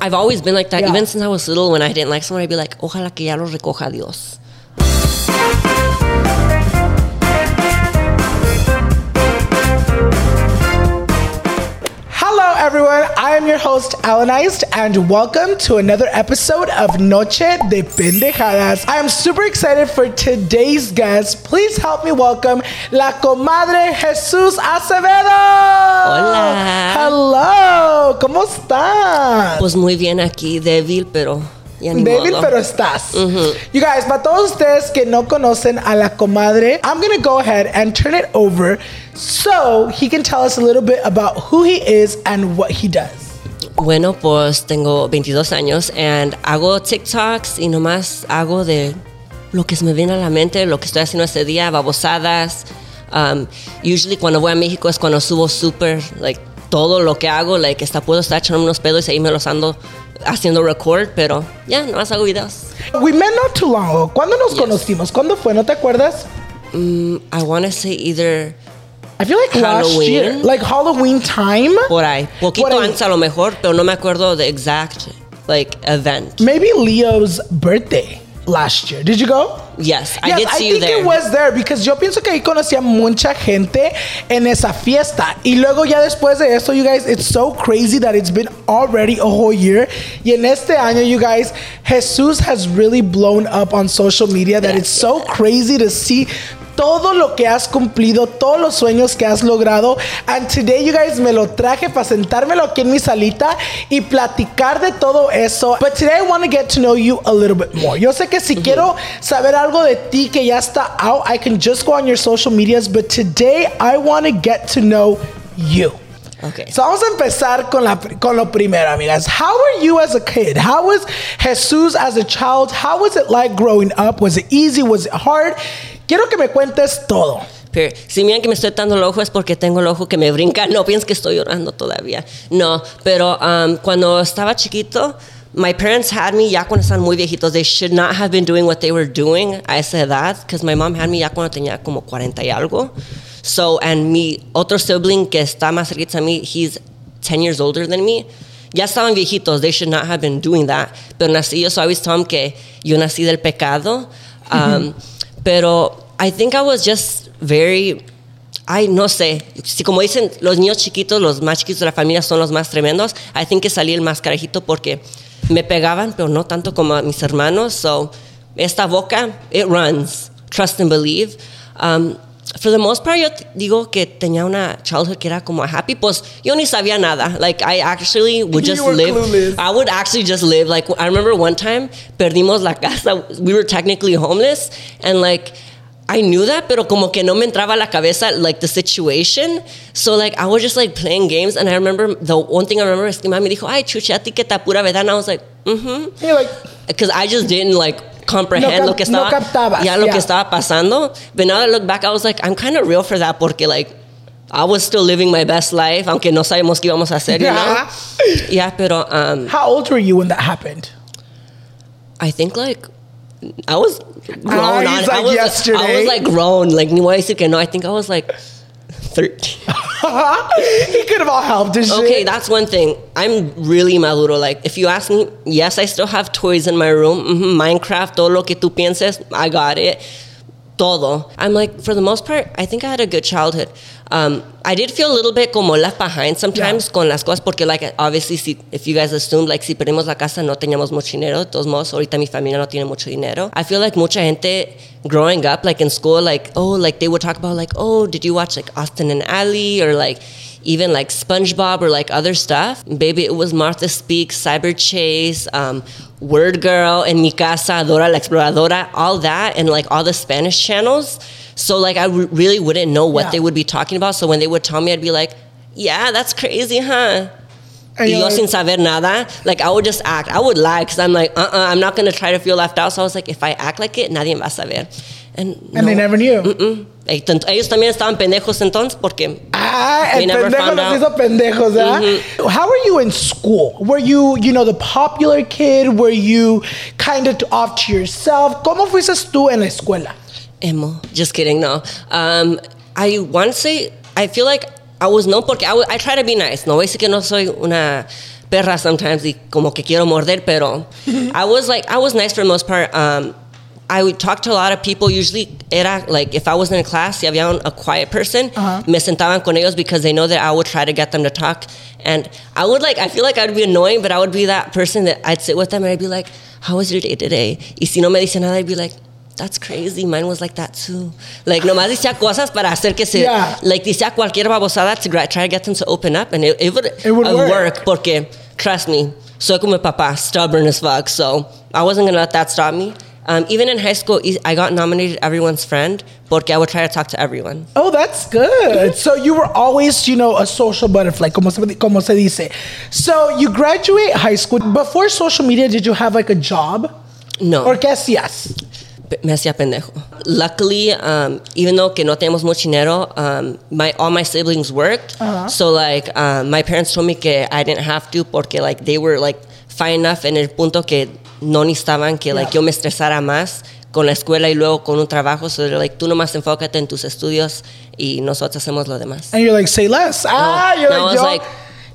I've always been like that. Yeah. Even since I was little, when I didn't like someone, I'd be like, ojalá que ya lo recoja Dios. Everyone. I am your host, Alannized, and welcome to another episode of Noche de Pendejadas. I am super excited for today's guest. Please help me welcome La Comadre Jesus Acevedo. Hola. Hello. ¿Cómo estás? Pues muy bien aquí, débil, pero modo. pero estás. You guys, para todos ustedes que no conocen a la comadre, I'm gonna go ahead and turn it over so he can tell us a little bit about who he is and what he does. Bueno, pues tengo 22 años and hago TikToks y nomás hago de lo que se me viene a la mente, lo que estoy haciendo ese día, babosadas. Um, usually cuando voy a México es cuando subo súper, like, todo lo que hago, like, hasta puedo estar echando unos pedos y ahí me los ando haciendo record, pero ya, nomás hago videos. We met not too long ago. ¿Cuándo nos Yes. conocimos? ¿Cuándo fue? ¿No te acuerdas? I want to say either I feel like last Halloween. year, like Halloween time. por ahí, poquito Por ahí. antes a lo mejor, pero no me acuerdo the exact, like, event. Maybe Leo's birthday last year. Did you go? Yes, I Yes, did see I you think there. it was there because yo pienso que ahí conocía mucha gente en esa fiesta. Y luego ya después de eso, you guys, it's so crazy that it's been already a whole year. Y en este año, you guys, Jesus has really blown up on social media that it's so crazy to see todo lo que has cumplido, todos los sueños que has logrado. And today, you guys, me lo traje para sentármelo aquí en mi salita y platicar de todo eso. But today, I want to get to know you a little bit more. Yo sé que si quiero saber algo de ti que ya está out, I can just go on your social medias. But today, I want to get to know you. Okay. So vamos a empezar con, la, con lo primero, amigas. How were you as a kid? How was Jesus as a child? How was it like growing up? Was it easy? Was it hard? Quiero que me cuentes todo. Pero si miran que me estoy dando el ojo es porque tengo el ojo que me brinca. No piensen que estoy llorando todavía. No, pero um, cuando estaba chiquito, my parents had me ya cuando están muy viejitos. They should not have been doing what they were doing a esa edad. Because my mom had me ya cuando tenía como 40 y algo. So, and mi otro sibling que está más cerquita a mí, he's 10 years older than me. Ya estaban viejitos. They should not have been doing that. Pero nací yo, so I always tell them que yo nací del pecado. Um, Pero I think I was just very Ay, no sé. Si como dicen, los niños chiquitos, los más chiquitos de la familia son los más tremendos. I think que salí el más carajito porque me pegaban, pero no tanto como a mis hermanos. So, esta boca, it runs. Trust and believe. Um, for the most part, yo digo que tenía una childhood que era como happy. Pues yo ni sabía nada. Like, I actually would just live. clueless. I would actually just live. Like, I remember one time, perdimos la casa. We were technically homeless. And like, I knew that, pero como que no me entraba la cabeza, like the situation. So like I was just like playing games, and I remember the one thing I remember is que mami dijo, "Ay, chuchi, a ti que ta pura verdad." And I was like, "Mm-hmm," You're like, because I just didn't like comprehend No lo que no estaba, captabas, ya lo yeah. que estaba pasando. But now I look back, I was like, I'm kind of real for that, porque like I was still living my best life, aunque no sabemos qué íbamos a hacer, you know? yeah, pero um, how old were you when that happened? I think like I was grown. Ah, on, he's I like was I was like grown. Like ni voy a decir que no. I think I was like thirteen. he could have all helped and shit. Okay, that's one thing. I'm really maduro. Like, if you ask me, yes, I still have toys in my room. Mhm, Minecraft, todo lo que tú pienses, I got it. Todo. I'm like, for the most part, I think I had a good childhood. Um, I did feel a little bit como left behind sometimes Yeah. con las cosas, porque, like, obviously, si, if you guys assume, like, si perdimos la casa, no teníamos mucho dinero. De todos modos, ahorita mi familia no tiene mucho dinero. I feel like mucha gente growing up, like, in school, like, oh, like, they would talk about, like, oh, did you watch, like, Austin and Ally? Or, like, even like SpongeBob or like other stuff. Baby, it was Martha Speaks, Cyberchase, um, WordGirl, and Mi Casa, Dora la Exploradora, all that, and like all the Spanish channels. So like I re- really wouldn't know what Yeah. they would be talking about. So when they would tell me, I'd be like, "Yeah, that's crazy, huh?" And y yo like- sin saber nada, like I would just act. I would lie because I'm like, uh-uh, I'm not gonna try to feel left out. So I was like, if I act like it, nadie va a saber. And, And they no. never knew. Mm. Eh, Ellos también estaban pendejos entonces porque Ah, el pendejo nos out. Hizo pendejos, ¿ah? How were you in school? Were you, you know, the popular kid? Were you kind of off to yourself? ¿Cómo fuiste tú en la escuela? emo. Just kidding, no. Um, I want to say, I feel like I was known porque I, I try to be nice. No voy a decir que no soy una perra sometimes y como que quiero morder, pero I was like, I was nice for the most part. Um, I would talk to a lot of people. Usually, era like if I was in a class, si había un, a quiet person, Uh-huh. me sentaban con ellos because they know that I would try to get them to talk. And I would like, I feel like I'd be annoying, but I would be that person that I'd sit with them and I'd be like, "How was your day today?" Y si no me dice nada, I'd be like, "That's crazy. Mine was like that too." Like nomás decía cosas para hacer que se, Yeah. like decía cualquier babosada to try to get them to open up, and it, it would, It would uh, work. Porque trust me, soy como papá, stubborn as fuck. So I wasn't gonna let that stop me. Um, even in high school, I got nominated everyone's friend porque I would try to talk to everyone. Oh, that's good. so you were always, you know, a social butterfly, como se, como se dice. So you graduate high school. Before social media, did you have like a job? No. Or qué hacías? Me hacía pendejo. Luckily, um, even though que no tenemos mucho dinero, um, my all my siblings worked. Uh-huh. So like, um, my parents told me que I didn't have to porque like they were like fine enough en el punto que no necesitaban que like yo me estresara más con la escuela y luego con un trabajo. So they're like, tú nomás enfócate en tus estudios y nosotros hacemos lo demás. And you're like, say less. Ah, you're No, like, yo. like,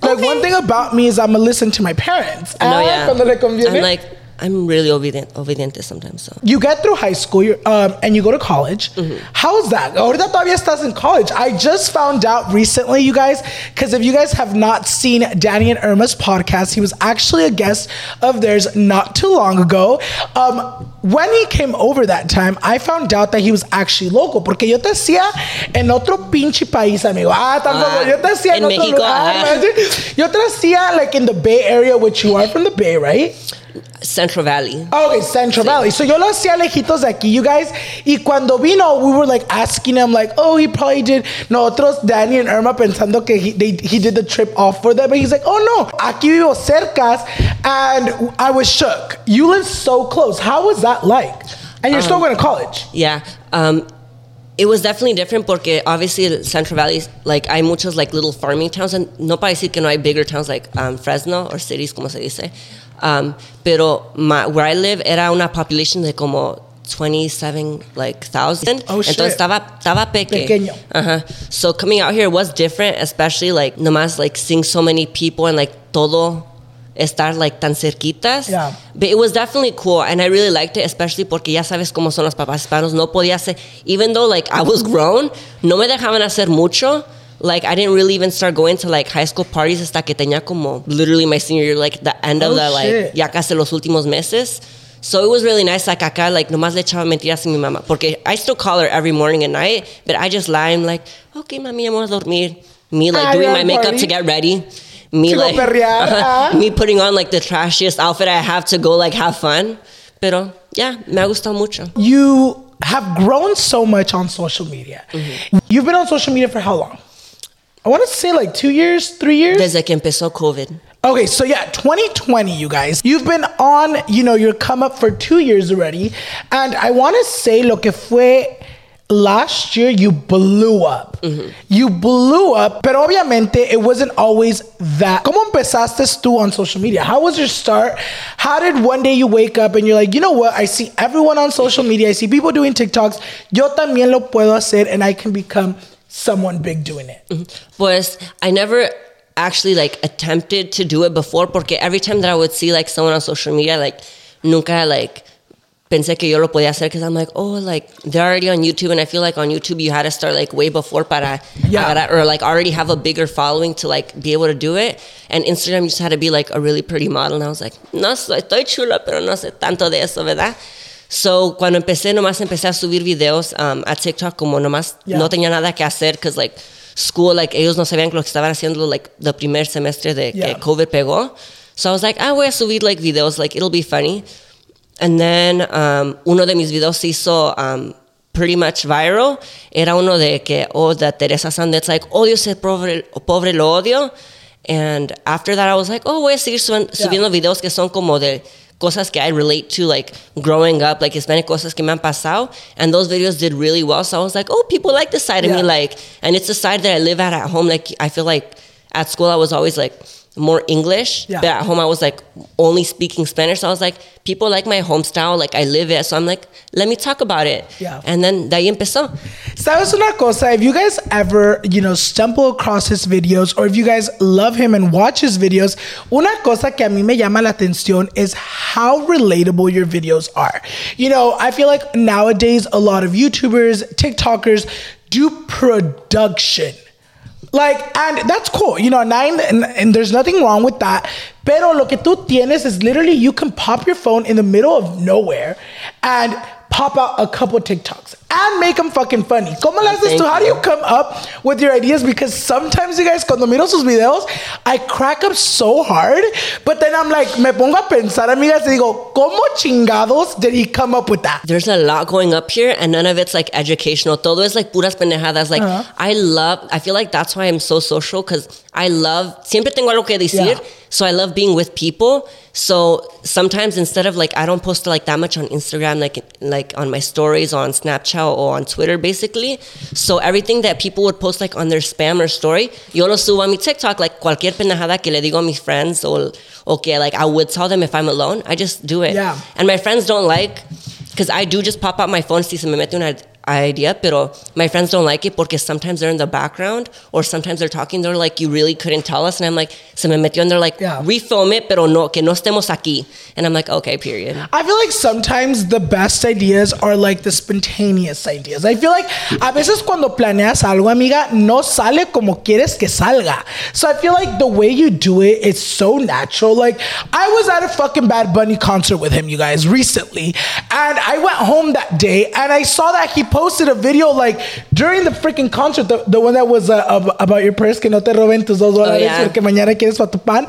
like okay. one thing about me is I'm gonna listen to my parents. No, ah, yeah. cuando le conviene. I'm like, I'm really obedient, obediente sometimes. So. you get through high school you're, um, and you go to college. Mm-hmm. How is that? Ahorita todavía estás in college. I just found out recently, you guys, because if you guys have not seen Danny and Irma's podcast, he was actually a guest of theirs not too long ago. Um, when he came over that time, I found out that he was actually local. Porque yo te hacía en otro pinche país, amigo. Ah, tampoco. Ah, yo te hacía en, en otro México, lugar. man. Yo te hacía like in the Bay Area, which you are from the Bay, right? Central Valley. Oh, okay, Central Valley. So yo lo hacía lejitos de aquí, you guys. Y cuando vino, we were like asking him, like, oh, he probably did. Nosotros, Danny and Irma, pensando que he, they, he did the trip off for them. But he's like, oh no, aquí vivo cercas. And I was shook. You live so close. How was that like? And you're still going to college. Yeah. Um, it was definitely different porque obviously Central Valley, like hay muchos like little farming towns and no para decir que no hay bigger towns like um, Fresno or cities como se dice. Um, pero my, where I live era una population de como 27 like thousand. Oh, shit. Entonces estaba estaba peque. Pequeño. Uh-huh. So coming out here was different, especially like nomás like seeing so many people and like todo estar like tan cerquitas. Yeah. But it was definitely cool and I really liked it, especially porque ya sabes cómo son los papás hispanos. No podía hacer, even though like I was grown, no me dejaban hacer mucho. Like I didn't really even start going to like high school parties hasta que tenía como literally my senior year, like the end Oh, of the like shit. ya casi los últimos meses. So it was really nice. Like acá, like nomás le echaba mentiras a mi mamá. Porque I still call her every morning and night, but I just lie. I'm like, okay, mami, vamos a dormir. Me like doing my makeup party. to get ready. Me like perrear, ah. me putting on like the trashiest outfit I have to go like have fun. Pero yeah, me ha gustado mucho. You have grown so much on social media. You've been on social media for how long? I want to say like two years, three years. Desde que empezó COVID. Okay, so yeah, 2020, you guys. You've been on, you know, your come up for two years already. And I want to say, lo que fue last year, you blew up. Mm-hmm. You blew up, pero obviamente it wasn't always that. ¿Cómo empezaste tú on social media? How was your start? How did one day you wake up and you're like, you know what? I see everyone on social media. I see people doing TikToks. Yo también lo puedo hacer and I can become someone big doing it. Mm-hmm. Pues I never actually like attempted to do it before porque every time that I would see like someone on social media, like nunca like pensé que yo lo podía hacer because I'm like, oh, like they're already on YouTube, and I feel like on YouTube you had to start like way before para Yeah. agarrar- or like already have a bigger following to like be able to do it. And Instagram you just had to be like a really pretty model, and I was like, no, soy- estoy chula, pero no sé tanto de eso, ¿verdad? So cuando empecé, nomás empecé a subir videos um, a TikTok como nomás Yeah. no tenía nada que hacer because like school, like ellos no sabían lo que estaban haciendo like the primer semestre de Yeah. que COVID pegó. So I was like, ah, voy a subir like videos, like it'll be funny. And then um, uno de mis videos se hizo um, pretty much viral. Era uno de que, oh, de Teresa Sanders, like, odio ser pobre, pobre lo odio. And after that, I was like, oh, voy a seguir subiendo videos que son como de cosas que I relate to, like growing up, like Hispanic cosas que me han pasado. And those videos did really well. So I was like, oh, people like this side of Yeah. me. Like, and it's the side that I live at at home. Like, I feel like at school, I was always like, more English, Yeah. but at home I was like only speaking Spanish. So I was like, people like my home style, like I live it. So I'm like, let me talk about it. Yeah. And then de ahí empezó. ¿Sabes una cosa? If you guys ever, you know, stumble across his videos or if you guys love him and watch his videos, una cosa que a mí me llama la atención is how relatable your videos are. You know, I feel like nowadays a lot of YouTubers, TikTokers do production. Like, and that's cool, you know, nine, and, and there's nothing wrong with that. Pero lo que tú tienes is literally you can pop your phone in the middle of nowhere and pop out a couple TikToks and make them fucking funny. ¿Cómo le haces tú? How do you. come up with your ideas? Because sometimes you guys, cuando miro sus videos, I crack up so hard, but then I'm like, me pongo a pensar, amigas, y digo, ¿cómo chingados did he come up with that? There's a lot going up here and none of it's like educational. Todo es like puras pendejadas. Like Uh-huh. I love, I feel like that's why I'm so social because I love, siempre tengo algo que decir. Yeah. So I love being with people. So sometimes instead of like, I don't post like that much on Instagram, like, like on my stories on Snapchat or on Twitter basically. So everything that people would post like on their spam or story, yo lo subo a mi TikTok, like cualquier pendejada que le digo a mis friends or, okay, like I would tell them if I'm alone, I just do it. Yeah. And my friends don't like, because I do just pop out my phone si se me mete una idea, pero my friends don't like it porque sometimes they're in the background or sometimes they're talking, they're like, you really couldn't tell us. And I'm like, se me metió, and they're like, Yeah. refilm it, pero no, que no estemos aquí. And I'm like, okay, period. I feel like sometimes the best ideas are like the spontaneous ideas. I feel like a veces cuando planeas algo, amiga, no sale como quieres que salga. So I feel like the way you do it, it's so natural. Like I was at a fucking Bad Bunny concert with him, you guys, recently, and I went home that day and I saw that he posted a video like during the freaking concert, the, the one that was uh, about your purse que no te roben tus dos dólares yeah. porque mañana quieres para tu pan.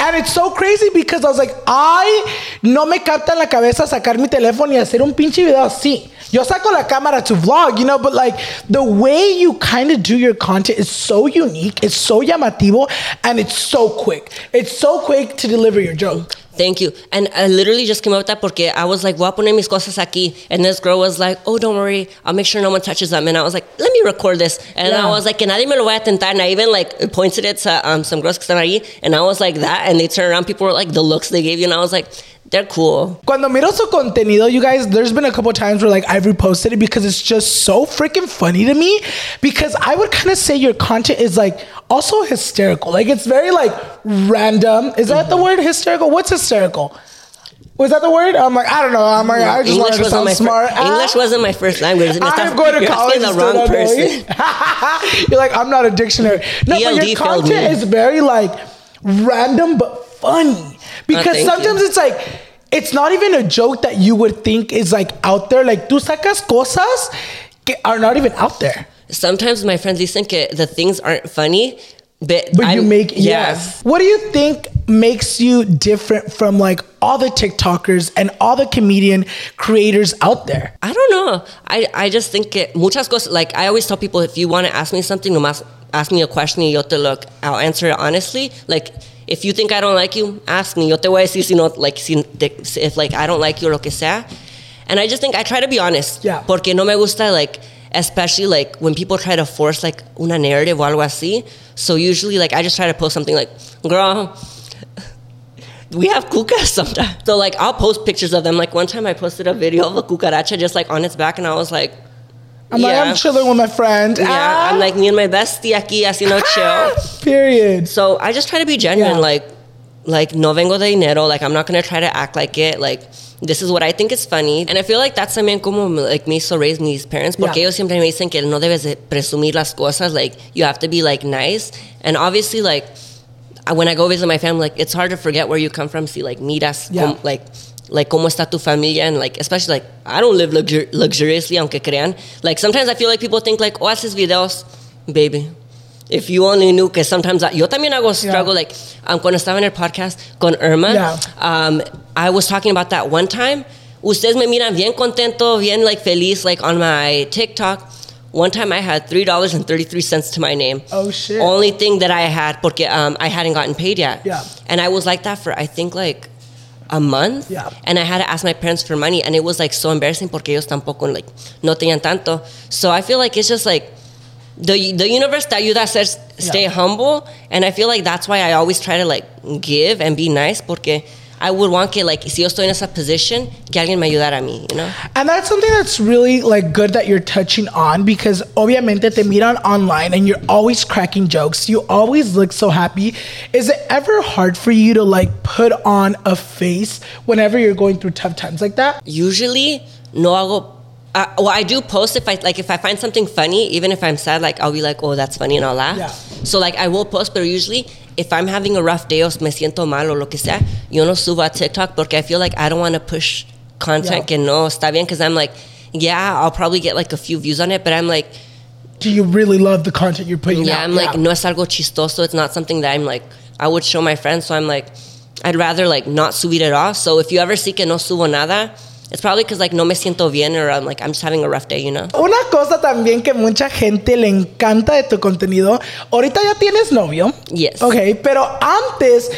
And it's so crazy because I was like, I no me capta en la cabeza sacar mi teléfono y hacer un pinche video así. Yo saco la cámara to vlog, you know, but like the way you kind of do your content is so unique, it's so llamativo, and it's so quick. It's so quick to deliver your joke. Thank you. And I literally just came up with that porque I was like, voy a poner mis cosas aquí. And this girl was like, oh, don't worry. I'll make sure no one touches them. And I was like, let me record this. And Yeah. I was like, que nadie me lo vaya a tentar. And I even like pointed it to um, some girls que están ahí. And I was like that. And they turned around. People were like, the looks they gave you. And I was like, they're cool. Cuando miro su contenido, you guys, there's been a couple times where like I've reposted it because it's just so freaking funny to me. Because I would kind of say your content is like also hysterical. Like it's very like random. Is that the word hysterical? What's hysterical? Was that the word? I'm like, I don't know. I'm like, I just wanted to sound my fir- smart. Ah. English wasn't my first language. I'm going to you're college. asking the wrong person. You're like, I'm not a dictionary. No, but your content me. is very like random but funny. Because Oh, sometimes you. it's like it's not even a joke that you would think is like out there. Like tú sacas cosas que are not even out there. Sometimes my friends dicen que the things aren't funny. But, But you make yeah. yes. What do you think makes you different from like all the TikTokers and all the comedian creators out there? I don't know. I, I just think que muchas cosas, like I always tell people, if you want to ask me something, nomás ask me a question y yo te look, I'll answer it honestly. Like, if you think I don't like you, ask me. Yo te voy a decir si no, like, si, if like I don't like you or lo que sea. And I just think I try to be honest. Yeah. Porque no me gusta, like, especially like when people try to force like una narrative o algo así. So usually, like, I just try to post something like, girl, we have cucas sometimes. So like I'll post pictures of them. Like one time I posted a video of a cucaracha just like on its back, and I was like, I'm like, I'm chilling with my friend. Yeah, Ah. I'm like me and my bestie aquí haciendo chill. Period. So I just try to be genuine. Yeah. Like, like no vengo de dinero. Like I'm not gonna try to act like it. Like this is what I think is funny, and I feel like that's también como like me hizo raise mis parents porque Yeah. ellos siempre me dicen que no debes de presumir las cosas. Like you have to be like nice, and obviously like when I go visit my family, like it's hard to forget where you come from. See, like miras, Yeah. com- like like cómo está tu familia, and like especially like I don't live luxur- luxuriously, aunque crean. Like sometimes I feel like people think like, oh, haces videos, baby. If you only knew, que sometimes I, yo también hago struggle. Like um, cuando estaba en el podcast con Irma, Yeah. um, I was talking about that one time. Ustedes me miran bien contento, bien like feliz, like on my TikTok. One time I had three dollars and thirty three cents to my name. Oh, shit. Only thing that I had porque um, I hadn't gotten paid yet. Yeah. And I was like that for I think like a month. Yeah. And I had to ask my parents for money, and it was like so embarrassing porque ellos tampoco like no tenían tanto. So I feel like it's just like the the universe te ayuda a ser, stay Yeah. humble, and I feel like that's why I always try to like give and be nice porque I would want que like si yo estoy en esa position que alguien me ayudara a mí, you know. And that's something that's really like good that you're touching on because obviamente te miran online and you're always cracking jokes. You always look so happy. Is it ever hard for you to like put on a face whenever you're going through tough times like that? Usually no hago. Uh, well, I do post if I like if I find something funny, even if I'm sad, like I'll be like, oh, that's funny, and I'll laugh. Yeah. So like I will post, but usually if I'm having a rough day or me siento mal o lo que sea, yo no subo a TikTok porque I feel like I don't want to push content Yeah. que no está bien because I'm like, yeah, I'll probably get like a few views on it, but I'm like, Do you really love the content you're putting yeah, out? I'm like, no es algo chistoso. It's not something that I'm like, I would show my friends. So I'm like, I'd rather like not subir it all. So if you ever see que no subo nada, it's probably because like no me siento bien or I'm like, I'm just having a rough day, you know? Una cosa también que mucha gente le encanta de tu contenido. Ahorita ya tienes novio. Yes. Ok, pero antes,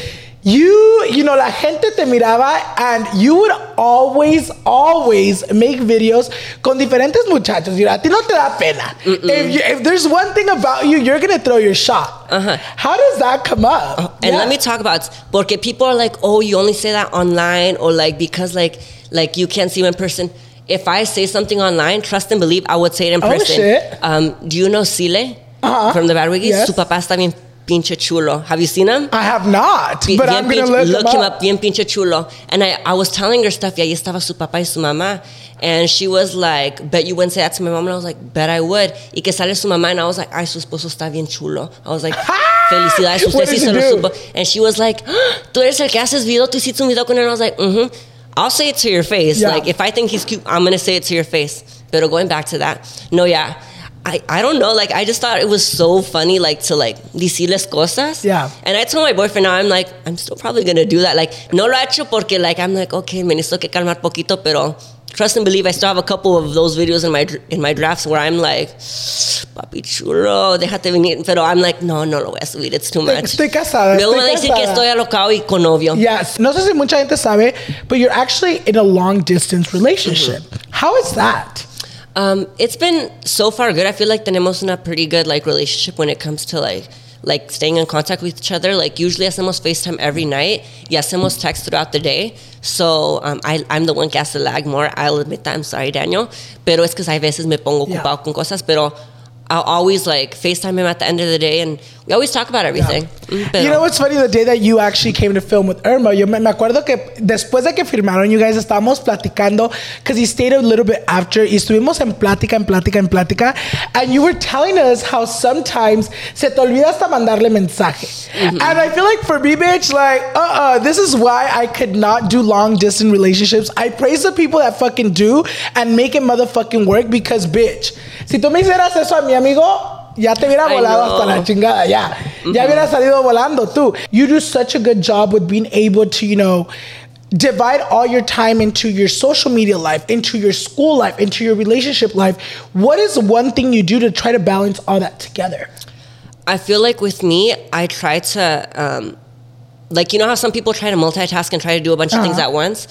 you, you know, la gente te miraba and you would always, always make videos con diferentes muchachos. You know, a ti no te da pena. If, you, if there's one thing about you, you're going to throw your shot. Uh-huh. How does that come up? And Yeah. let me talk about porque people are like, oh, you only say that online or like because like like you can't see me in person. If I say something online, trust and believe, I would say it in person. Oh, shit. Um, do you know Sile Uh-huh. from the Bad Wiggies? Yes. Su papá está bien pinche chulo. Have you seen him? I have not, Bien- but I'm going to look, look him up. Bien pinche chulo. And I, I was telling her stuff. Y ahí estaba su papá y su mamá. And she was like, bet you wouldn't say that to my mom. And I was like, bet I would. Y que sale su mamá. And I was like, ay, su esposo está bien chulo. I was like, felicidades. Usted sí se lo supo. And she was like, "Ah, tú eres el que haces video. Tú hiciste un video con él. And I was like, mm-hmm. I'll say it to your face. Yeah. Like, if I think he's cute, I'm going to say it to your face. But going back to that. No, yeah. I, I don't know. Like, I just thought it was so funny, like, to, like, decirles cosas. Yeah. And I told my boyfriend now, I'm like, I'm still probably gonna do that. Like, no lo he hecho porque, like, I'm like, okay, me necesito que calmar poquito, pero trust and believe, I still have a couple of those videos in my in my drafts where I'm like, papi chulo, déjate venir. Pero I'm like, no, no lo voy a subir, it's too much. Estoy casada, Luego van a decir que estoy alocado y con novio. Yes. No sé si mucha gente sabe, but you're actually in a long distance relationship. Mm-hmm. How is that? Um, it's been so far good. I feel like tenemos una pretty good like relationship when it comes to like like staying in contact with each other. Like usually hacemos FaceTime every night y hacemos text throughout the day. So um, I, I'm the one que hace lag more. I'll admit that. I'm sorry, Daniel. Pero es que hay veces me pongo Yeah. ocupado con cosas, pero I'll always like FaceTime him at the end of the day and we always talk about everything. Mm, pero- You know what's funny? The day that you actually came to film with Irma, yo me, me acuerdo que después de que firmaron, you guys estábamos platicando because he stayed a little bit after y estuvimos en plática, en plática, en plática, and you were telling us how sometimes se te olvida hasta mandarle mensaje. Mm-hmm. And I feel like for me, bitch, like, uh-uh, this is why I could not do long distance relationships. I praise the people that fucking do and make it motherfucking work because, bitch, si tú me hicieras eso a mi amigo, ya te hubiera volado hasta la chingada, ya. Ya hubiera salido volando tú. You do such a good job with being able to, you know, divide all your time into your social media life, into your school life, into your relationship life. What is one thing you do to try to balance all that together? I feel like with me, I try to, um, like you know how some people try to multitask and try to do a bunch of things Uh-huh. at once.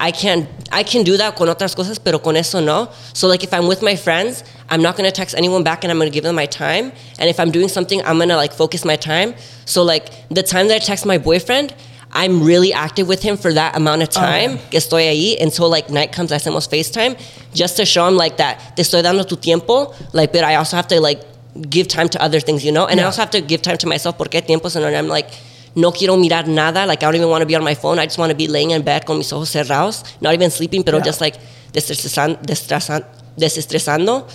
I can I can do that con otras cosas, pero con eso no. So like if I'm with my friends, I'm not gonna text anyone back and I'm gonna give them my time. And if I'm doing something, I'm gonna like focus my time. So like the time that I text my boyfriend, I'm really active with him for that amount of oh, time. Que estoy ahí until like night comes, I hacemos FaceTime, just to show him like that. Te estoy dando tu tiempo, like, but I also have to like give time to other things, you know? And I also have to give time to myself porque en donde I'm like, no quiero mirar nada. Like, I don't even want to be on my phone. I just want to be laying in bed con mis ojos cerrados, not even sleeping, pero Yeah. just like desestresan, destresan, desestresando.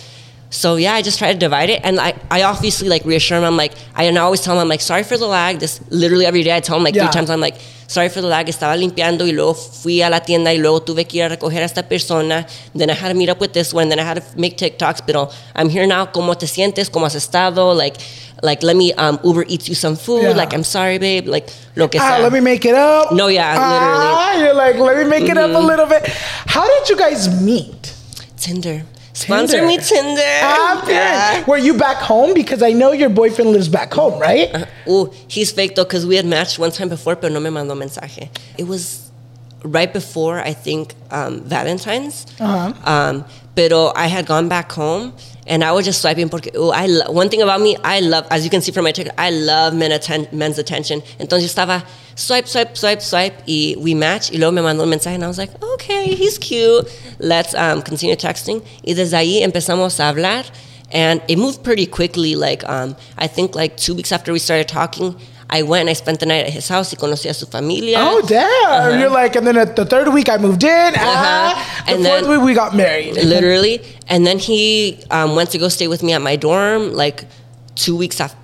So yeah, I just try to divide it, and I, I obviously like reassure him. I'm like, I always tell him, I'm like, sorry for the lag. This literally every day I tell him like Yeah. three times. I'm like, sorry for the lag. Estaba limpiando y luego fui a la tienda y luego tuve que ir a recoger a esta persona. Then I had to meet up with this one. Then I had to make TikToks. Pero I'm here now. ¿Cómo te sientes? ¿Cómo has estado? Like, like let me um, Uber eats you some food. Yeah. Like I'm sorry, babe. Like lo que Ah, let me make it up. No, yeah, literally. Ah, you're like, let me make it up a little bit. How did you guys meet? Tinder. Sponsor Tinder. me Tinder. Ah, Yeah. Were you back home? Because I know your boyfriend lives back home, right? Oh, he's fake though, because we had matched one time before, pero no me mandó mensaje. It was right before, I think, um, Valentine's. Uh-huh. Um, pero I had gone back home and I was just swiping porque, oh, I lo- one thing about me, I love, as you can see from my TikTok, I love men atten- men's attention. Entonces estaba swipe, swipe, swipe, swipe, y we match, y luego me mandó un mensaje, and I was like, okay, he's cute, let's um, continue texting. Y desde ahí empezamos a hablar, and it moved pretty quickly. Like, um, I think like two weeks after we started talking, I went and I spent the night at his house, He conocí a su familia. Oh damn! You're like, and then at the third week I moved in. Ah, Uh-huh. the And fourth then- week we got married. literally. And then he um, went to go stay with me at my dorm like two weeks after,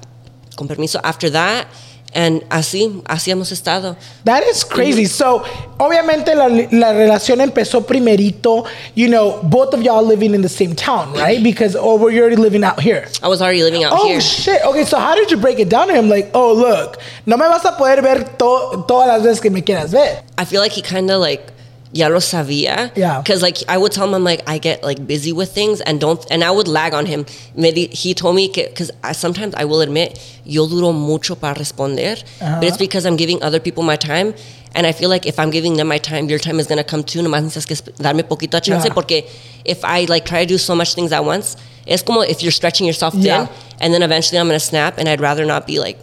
con permiso, after that. And así, así hemos estado. That is crazy. So, obviamente la, la relación empezó primerito, you know, both of y'all living in the same town, right? Because, oh, were you already living out here? I was already living out Oh, here. Oh, shit. Okay, so how did you break it down to him? Like, oh, look, no me vas a poder ver to- todas las veces que me quieras ver. I feel like he kind of like ya lo sabía. Yeah. Because like I would tell him I'm like I get like busy with things and don't and I would lag on him. Maybe he told me because I, sometimes I will admit yo duro mucho para responder, but it's because I'm giving other people my time. And I feel like if I'm giving them my time, your time is gonna come too. Nomás necesitas que darme poquito chance Yeah. porque if I like try to do so much things at once, it's como if you're stretching yourself thin, Yeah. and then eventually I'm gonna snap, and I'd rather not be like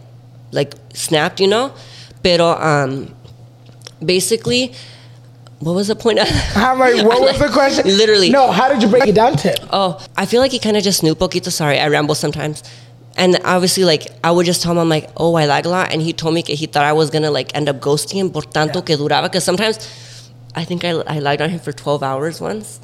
like snapped, you know. Pero um, basically, what was the point? Of? I'm like, what was the question? Literally. No, how did you break it down to him? Oh, I feel like he kind of just knew poquito. Sorry, I ramble sometimes. And obviously, like, I would just tell him, I'm like, oh, I lag a lot. And he told me que he thought I was going to, like, end up ghosting him por tanto Yeah. que duraba. Because sometimes I think I, I lagged on him for 12 hours once.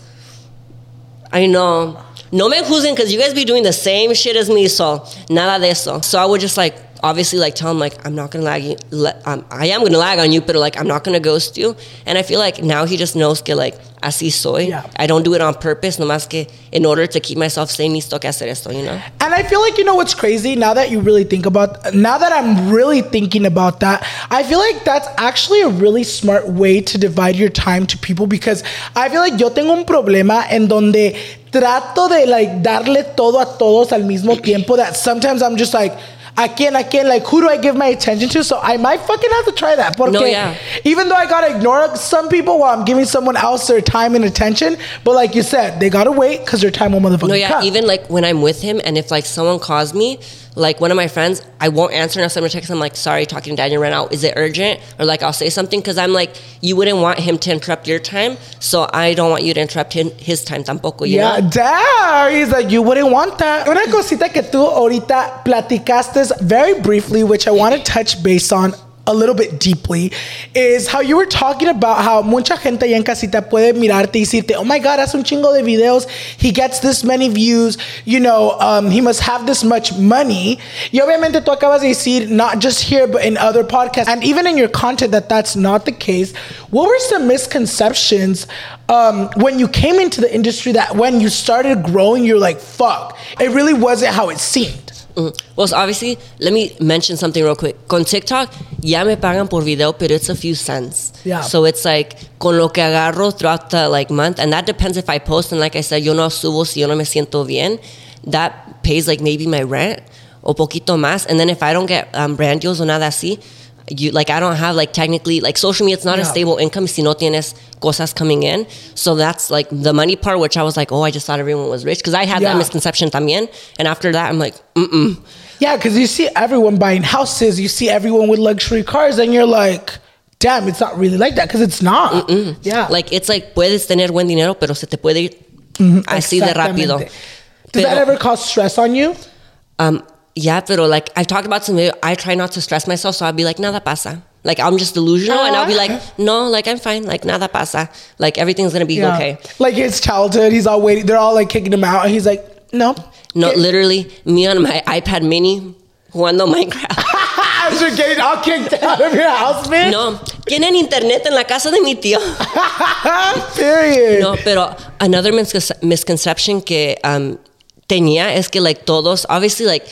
I know. No me juzguen because you guys be doing the same shit as me, so nada de eso. So I would just like obviously like tell him like I'm not gonna lag you. le- Um, I am gonna lag on you, but like I'm not gonna ghost you. And I feel like now he just knows que like así soy. Yeah. I don't do it on purpose, no más que in order to keep myself sane, necesito que hacer esto, you know. And I feel like you know what's crazy now that you really think about now that I'm really thinking about that, I feel like that's actually a really smart way to divide your time to people because I feel like yo tengo un problema en donde trato de like darle todo a todos al mismo tiempo that sometimes I'm just like I can't, I can't, like, who do I give my attention to? So I might fucking have to try that. Porque No, yeah. even though I gotta ignore some people while I'm giving someone else their time and attention, but like you said, they gotta wait because their time will motherfucking No, yeah. come. Even like when I'm with him, and if like someone calls me, like one of my friends, I won't answer unless I'm gonna text. I'm like, sorry, talking to Daniel ran out. Is it urgent? Or like I'll say something because I'm like, you wouldn't want him to interrupt your time, so I don't want you to interrupt his, his time tampoco. You Yeah, know? damn. He's like, you wouldn't want that. Una cosita que tú ahorita platicaste very briefly, which I want to touch base on a little bit deeply, is how you were talking about how mucha gente allá en casita puede mirarte y decirte, oh my God, hace un chingo de videos. He gets this many views. You know, um, he must have this much money. Y obviamente tú acabas de decir, not just here, but in other podcasts, and even in your content, that that's not the case. What were some misconceptions um, when you came into the industry that when you started growing, you're like, fuck, it really wasn't how it seemed? Mm. Well, so obviously, let me mention something real quick. Con TikTok, ya me pagan por video, but it's a few cents. Yeah. So it's like, con lo que agarro throughout the like month, and that depends if I post, and like I said, yo no subo si yo no me siento bien. That pays like maybe my rent, o poquito más. And then if I don't get um, brand deals or nada así, you like I don't have like technically like social media. It's not a stable income si no tienes cosas coming in. So that's like the money part, which I was like, oh, I just thought everyone was rich because I had Yeah. that misconception también. And after that, I'm like, mm mm. Yeah, because you see everyone buying houses, you see everyone with luxury cars, and you're like, damn, it's not really like that because it's not. Mm-mm. Yeah. Like it's like puedes tener buen dinero, pero se te puede ir así de rápido. Does that ever cause stress on you? Um, yeah, pero like I've talked about some. I try not to stress myself, so I'll be like, nada pasa. Like I'm just delusional, and I'll be like, no, like I'm fine, like nada pasa, like everything's gonna be Yeah. okay. Like his childhood, he's all waiting. They're all like kicking him out, and he's like, no. No, literally, me on my iPad Mini jugando Minecraft. As you're getting all kicked out of your house, man. No, tienen internet en la casa de mi tío. Period. No, pero another misconce- misconception que um, tenía es que like todos, obviously like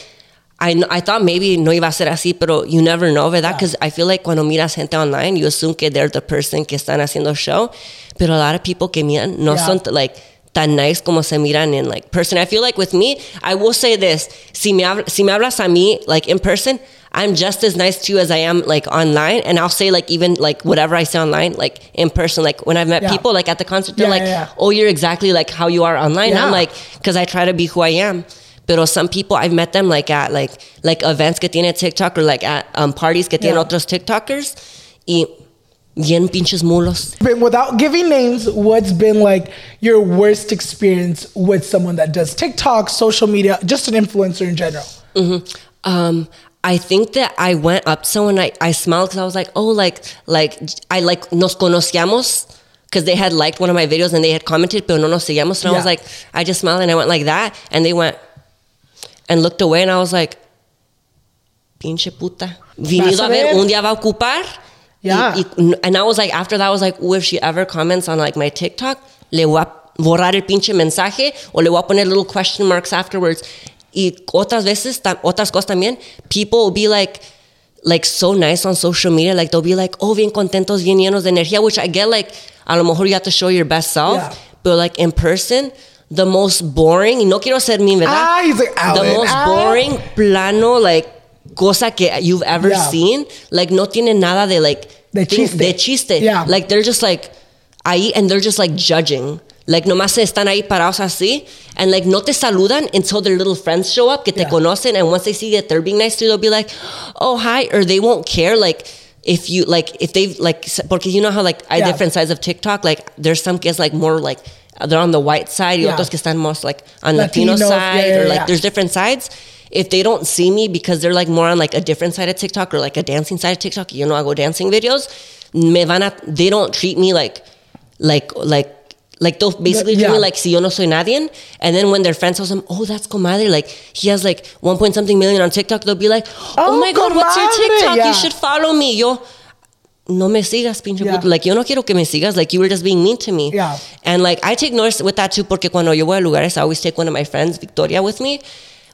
I, I thought maybe no iba a ser así, pero you never know, ¿verdad? Because I feel like cuando miras gente online, you assume que they're the person que están haciendo show, pero a lot of people que miran no Yeah. son like tan nice como se miran in like person. I feel like with me, I will say this: si me, habl- si me hablas a mí like in person, I'm just as nice to you as I am like online, and I'll say like even like whatever I say online, like in person. Like when I've met Yeah. people, like at the concert, they're Yeah, like, yeah, yeah. "Oh, you're exactly like how you are online." Yeah. I'm like, because I try to be who I am. Pero some people I've met them like at like like events que tiene TikTok or like at um, parties que tienen Yeah. otros TikTokers y bien pinches mulos. But without giving names, what's been like your worst experience with someone that does TikTok, social media, just an influencer in general? Um, I think that I went up to someone, I, I smiled because I was like, oh, like, like, I like, nos conocíamos because they had liked one of my videos and they had commented, pero no nos seguíamos. And I was like, I just smiled and I went like that. And they went and looked away and I was like, pinche puta. Vinido a ver, un día va a ocupar. Yeah. Y, y- and I was like, after that, I was like, ooh, if she ever comments on like my TikTok, le voy a borrar el pinche mensaje o le voy a poner little question marks afterwards. Y otras veces, otras cosas también, people will be like, like so nice on social media. Like they'll be like, oh, bien contentos, bien llenos de energía, which I get like, a lo mejor you have to show your best self. Yeah. But like in person, the most boring, y no quiero ser mean, ¿verdad? Ah, he's like, the most ah. boring, plano, like, cosa que you've ever Yeah. seen. Like, no tiene nada de like, De chiste. de chiste. Yeah. Like, they're just like, ahí, and they're just like judging. Like, nomás se están ahí parados así, and like, no te saludan until their little friends show up, que te Yeah. conocen, and once they see that they're being nice to you, they'll be like, oh, hi, or they won't care, like, if you, like, if they've, like, porque you know how, like, hay Yeah. different sides of TikTok, like, there's some kids, like, more, like, they're on the white side, y Yeah. otros que están most, like, on Latino Latinos, yeah, side, yeah, or, like, there's different sides. If they don't see me because they're like more on like a different side of TikTok or like a dancing side of TikTok, you know, I go dancing videos, me van a, they don't treat me like, like, like, like they'll basically treat Yeah. me like si yo no soy nadie. And then when their friends tell them, oh, that's comadre, like he has like one point something million on TikTok, they'll be like, oh, Oh, my God, what's your TikTok? yeah. You should follow me. Yo, no me sigas, pinche Yeah. puto. Like, yo no quiero que me sigas. Like, you were just being mean to me. Yeah. And like, I take notice with that too, porque cuando yo voy a lugares, I always take one of my friends, Victoria, with me.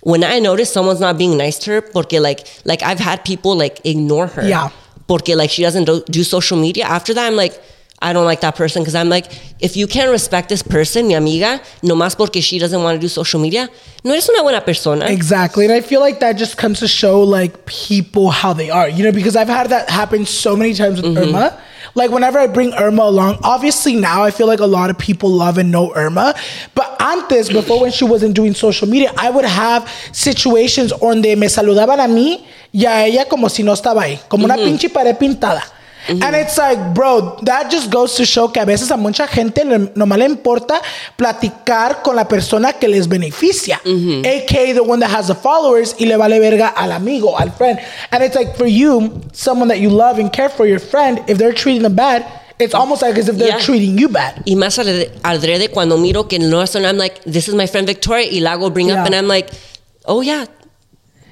When I notice someone's not being nice to her, porque like, like I've had people like ignore her. Yeah. Porque like she doesn't do, do social media. After that, I'm like, I don't like that person because I'm like, if you can't respect this person, mi amiga, nomás porque she doesn't want to do social media, no eres una buena persona. Exactly. And I feel like that just comes to show like people how they are, you know, because I've had that happen so many times with mm-hmm. Irma. Like whenever I bring Irma along, obviously now I feel like a lot of people love and know Irma. But antes, before when she wasn't doing social media, I would have situations donde me saludaban a mí y a ella como si no estaba ahí, como una mm-hmm. pinche pared pintada. And it's like, bro, that just goes to show que a veces a mucha gente le- nomás le importa platicar con la persona que les beneficia. AKA the one that has the followers y le vale verga al amigo, al friend. And it's like for you, someone that you love and care for your friend, if they're treating them bad, it's almost like as if they're Yeah. treating you bad. Y más alre- alrededor cuando miro que no son, I'm like, this is my friend Victoria, y la hago bring Yeah. up, and I'm like, oh yeah,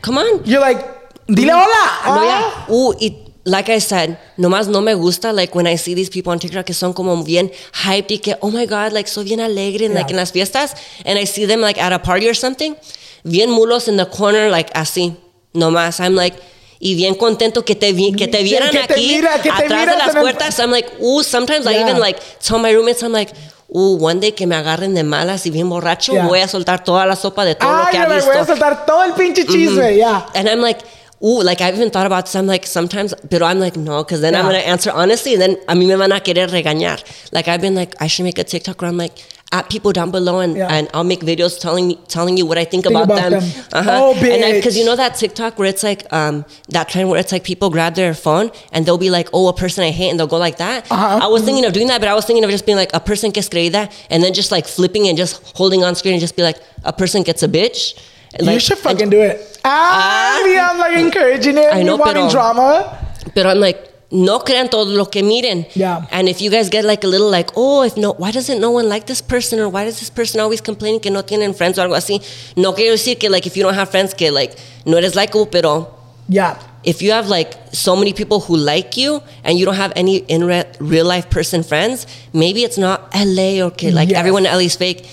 come on. You're like, dile hola. No, ah. yeah. Uh, y like I said, nomás no me gusta, like, when I see these people on TikTok que son como bien hyped y que, oh my God, like, soy bien alegre, and, like, Yeah. en las fiestas, and I see them, like, at a party or something, bien mulos in the corner, like, así, nomás. I'm like, y bien contento que te, vi- que te vieran que te aquí, mira, que te atrás de miras las puertas. I'm like, ooh, sometimes I Yeah. even, like, tell my roommates, I'm like, ooh, one day que me agarren de malas y bien borracho, Yeah. voy a soltar toda la sopa de todo lo que ha visto. voy a soltar todo el pinche chisme, yeah. And I'm like, ooh, like I've even thought about some like, sometimes, but I'm like, no, because then I'm going to answer honestly, and then a mí me van a querer regañar. Like I've been like, I should make a TikTok where I'm like, at people down below, and, Yeah. and I'll make videos telling me, telling you what I think, Think about, about them. them. Uh-huh. Oh, And because you know that TikTok where it's like um that trend where it's like people grab their phone and they'll be like, oh, a person I hate, and they'll go like that. Uh-huh. I was thinking of doing that, but I was thinking of just being like a person que es creída, and then just like flipping and just holding on screen and just be like, a person gets a bitch. You Like, should and- fucking do it. Ah, Ah. I'm like encouraging it. I you know, wanting pero- drama. Pero I'm like, no crean todo lo que miren. Yeah. And if you guys get like a little like, oh, if no, why doesn't no one like this person or why does this person always complain que no tienen friends o algo así? No quiero decir que like if you don't have friends que like no eres likable, pero Yeah. if you have like so many people who like you and you don't have any in re- real life person friends, maybe it's not LA or que like Yes. everyone in LA is fake.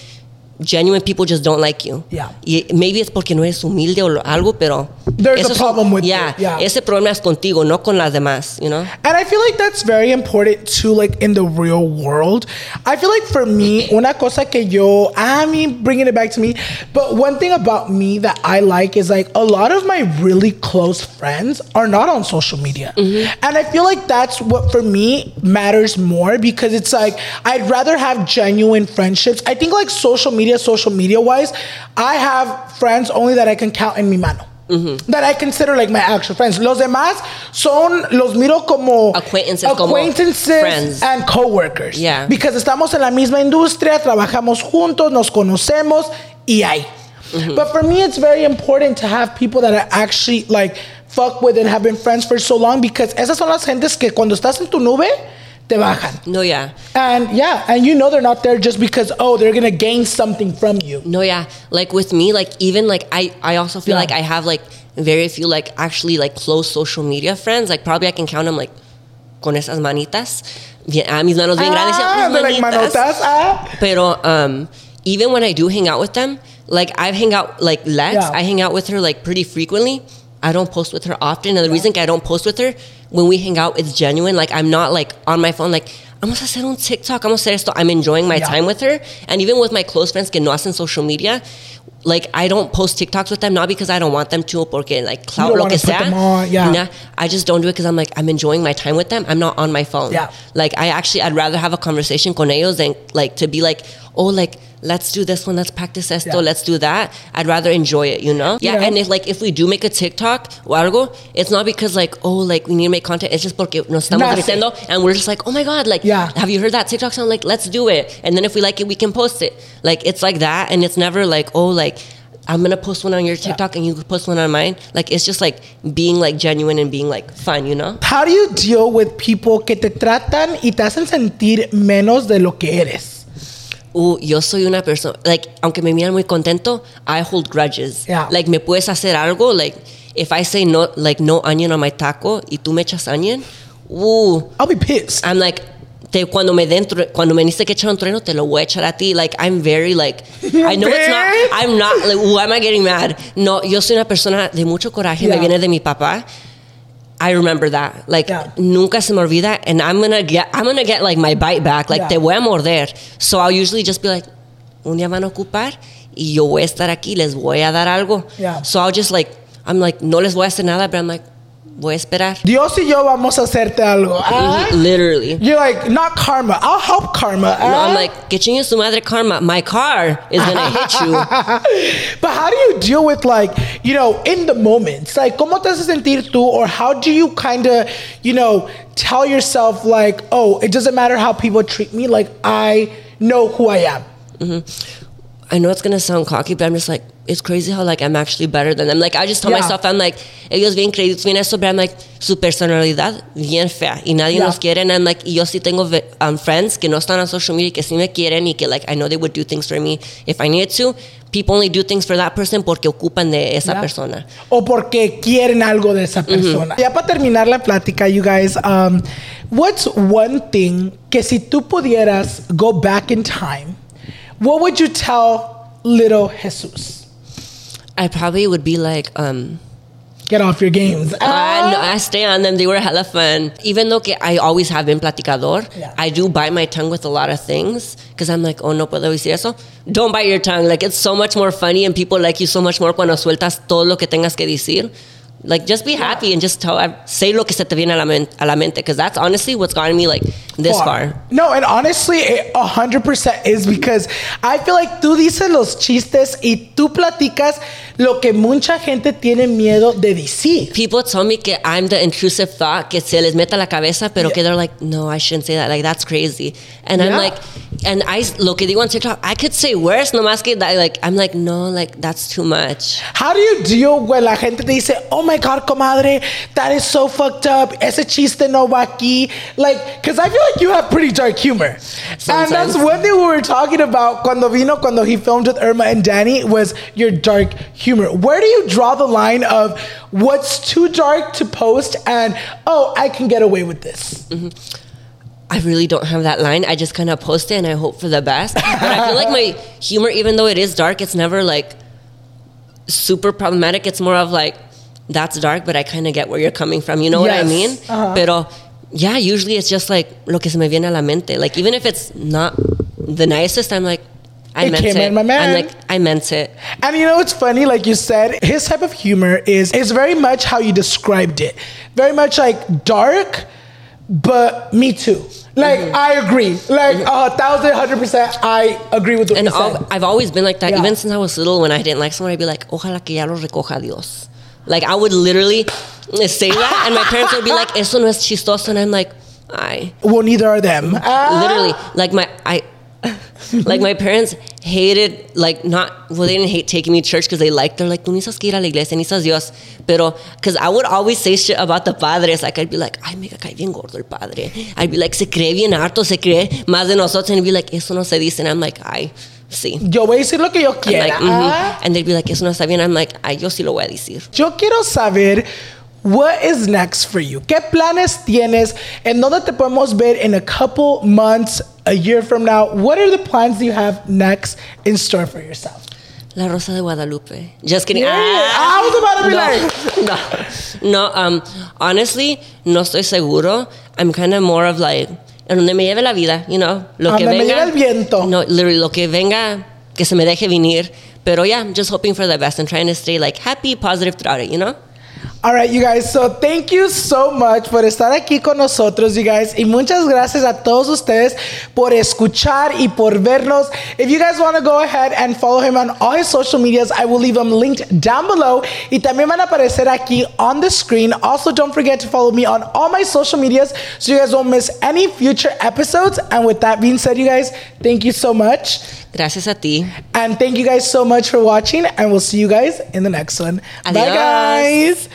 Genuine people just don't like you. Yeah. Y maybe es porque no eres humilde o algo, pero. There's a problem with yeah, it, yeah. Ese problema es contigo, no con las demás, you know? And I feel like that's very important too, like in the real world. I feel like for me, una cosa que yo, ah, I mean, bringing it back to me, but one thing about me that I like is like a lot of my really close friends are not on social media. Mm-hmm. And I feel like that's what for me matters more because it's like I'd rather have genuine friendships. I think like social media, social media wise, I have friends only that I can count in mi mano. That I consider like my actual friends. Los demás son, los miro como Acquaintances, como acquaintances friends. and coworkers. Yeah. Because estamos en la misma industria, trabajamos juntos, nos conocemos y. Mm-hmm. But for me, it's very important to have people that I actually like fuck with and have been friends for so long because esas son las gentes que cuando estás en tu nube te bajan. No, yeah. And yeah, and you know they're not there just because oh they're gonna gain something from you. No, yeah. Like with me, like even like I, I also feel Yeah. like I have like very few like actually like close social media friends. Like probably I can count them like con esas manitas. Bien, ah, mis manos bien grandes. Ah, mis de like manitas. manotas. Ah. Pero um, even when I do hang out with them, like I've hang out like Lex, Yeah. I hang out with her like pretty frequently. I don't post with her often, and the reason I don't post with her when we hang out, it's genuine. Like I'm not like on my phone, like vamos a hacer un TikTok, vamos a hacer esto. I'm enjoying my Yeah. time with her, and even with my close friends que no hacen social media. Like I don't post TikToks with them, not because I don't want them to, porque like clout don't lo wanna que sea. on, yeah. Nah, I just don't do it because I'm like I'm enjoying my time with them. I'm not on my phone. Yeah. Like I actually I'd rather have a conversation con ellos than like to be like, oh like let's do this one, let's practice esto, Yeah. let's do that. I'd rather enjoy it, you know? Yeah. Yeah. And if like if we do make a TikTok o algo, it's not because like, oh like we need to make content. It's just porque nos estamos diciendo and we're just like, oh my god, like Yeah. have you heard that TikTok sound? Like let's do it. And then if we like it, we can post it. Like it's like that and it's never like, oh like I'm gonna post one on your TikTok and you post one on mine. Like it's just like being like genuine and being like fun, you know? How do you deal with people que te tratan y te hacen sentir menos de lo que eres? Uh, yo soy una persona, like, aunque me miran muy contento, I hold grudges. Yeah. Like, me puedes hacer algo, like, if I say no, like, no onion on my taco y tú me echas onion, uh, I'll be pissed. I'm like, te, cuando me dentro, cuando me dice que echar un trueno, te lo voy a echar a ti. Like, I'm very, like, I know it's not. I'm not, like, why am I getting mad? No, yo soy una persona de mucho coraje, me Yeah. viene de mi papá. I remember that. Like Yeah. nunca se me olvida and I'm gonna get I'm gonna get like my bite back. Like Yeah. te voy a morder. So I'll usually just be like, un día van a ocupar y yo voy a estar aquí, les voy a dar algo. Yeah. So I'll just like I'm like, no les voy a hacer nada, but I'm like, voy a esperar. Dios y yo vamos a hacerte algo. Ah? Literally. You're like, not karma. I'll help karma. No, ah? I'm like, que chingue su madre karma. My car is gonna hit you. but how do you deal with like, you know, in the moments? Like, ¿cómo te hace sentir tú? Or how do you kind of, you know, tell yourself like, oh, it doesn't matter how people treat me. Like, I know who I am. I know it's gonna sound cocky, but I'm just like, it's crazy how like I'm actually better than them. Like I just tell Yeah. myself, I'm like, ellos bien créditos, bien eso, but I'm like, su personalidad bien fea y nadie Yeah. nos quiere. And I'm like, y yo sí tengo um, friends que no están on social media que sí me quieren y que like I know they would do things for me if I needed to. People only do things for that person porque ocupan de esa Yeah. persona. O porque quieren algo de esa persona. Ya para terminar la plática, you guys, um, what's one thing que si tú pudieras go back in time, what would you tell little Jesus? I probably would be like, um, Get off your games. I, no, I stay on them. They were hella fun. Even though que I always have been platicador, Yeah. I do bite my tongue with a lot of things because I'm like, oh, no puedo decir eso. Don't bite your tongue. Like, it's so much more funny and people like you so much more cuando sueltas todo lo que tengas que decir. Like, just be happy and just tell, say lo que se te viene a la, men- a la mente because that's honestly what's gotten me like this far. No, and honestly, it 100% is because I feel like tú dices los chistes y tú platicas lo que mucha gente tiene miedo de decir. People tell me que I'm the intrusive thought que se les mete a la cabeza, pero que they're like, no, I shouldn't say that. Like, that's crazy. And I'm like, and I, lo que digo on TikTok, I could say worse, nomás que, that, like, I'm like, no, like, that's too much. How do you deal when la gente te dice, oh my God, comadre, that is so fucked up. Ese chiste no va aquí. Like, because I feel like you have pretty dark humor. And that's one thing we were talking about cuando vino, cuando he filmed with Irma and Danny was your dark humor. Where do you draw the line of what's too dark to post and, oh, I can get away with this? Mm-hmm. I really don't have that line. I just kind of post it and I hope for the best. But I feel like my humor, even though it is dark, it's never like super problematic. It's more of like, that's dark, but I kind of get where you're coming from. You know what I mean? Uh-huh. Pero yeah, usually it's just like lo que se me viene a la mente. Like even if it's not the nicest, I'm like, I It meant came it. in, my man. I'm like, I meant it. And you know what's funny? Like you said, his type of humor is is very much how you described it. Very much like dark, but me too. Like Mm-hmm. I agree. Like a thousand, hundred percent, I agree with what And you said. I've always been like that. Yeah. Even since I was little, when I didn't like someone, I'd be like, ojalá que ya lo recoja Dios. Like, I would literally say that, and my parents would be like, eso no es chistoso. And I'm like, ay. well, neither are them. Literally, like, my, I, like, my parents hated, like, not, well, they didn't hate taking me to church because they liked, they're like, tú necesitas que ir a la iglesia, necesitas Dios. Pero, because I would always say shit about the padres. Like, I'd be like, ay, me cae bien gordo el padre. I'd be like, se cree bien harto, se cree más de nosotros. And he'd be like, eso no se dice. And I'm like, ay, sí. Yo voy a decir lo que yo quiera. like, mhm. ah. And they'd be like, eso no está bien. I'm like, ay, yo sí lo voy a decir. Yo quiero saber what is next for you. ¿Qué planes tienes? En dónde te podemos ver in a couple months, a year from now? What are the plans you have next in store for yourself? La Rosa de Guadalupe. Just kidding. Yeah. Ah, I was about to be no, no, no. Um, honestly, no estoy seguro. I'm kind of more of like, en donde me lleve la vida, you know, lo A que me venga. lleve el viento. No, literally, lo que venga, que se me deje venir. Pero yeah, I'm just hoping for the best and trying to stay like happy, positive throughout it, you know? All right, you guys. So thank you so much por estar aquí con nosotros, you guys. Y muchas gracias a todos ustedes por escuchar y por vernos. If you guys want to go ahead and follow him on all his social medias, I will leave them linked down below. Y también van a aparecer aquí on the screen. Also, don't forget to follow me on all my social medias so you guys won't miss any future episodes. And with that being said, you guys, thank you so much. Gracias a ti. And thank you guys so much for watching. And we'll see you guys in the next one. Bye, guys.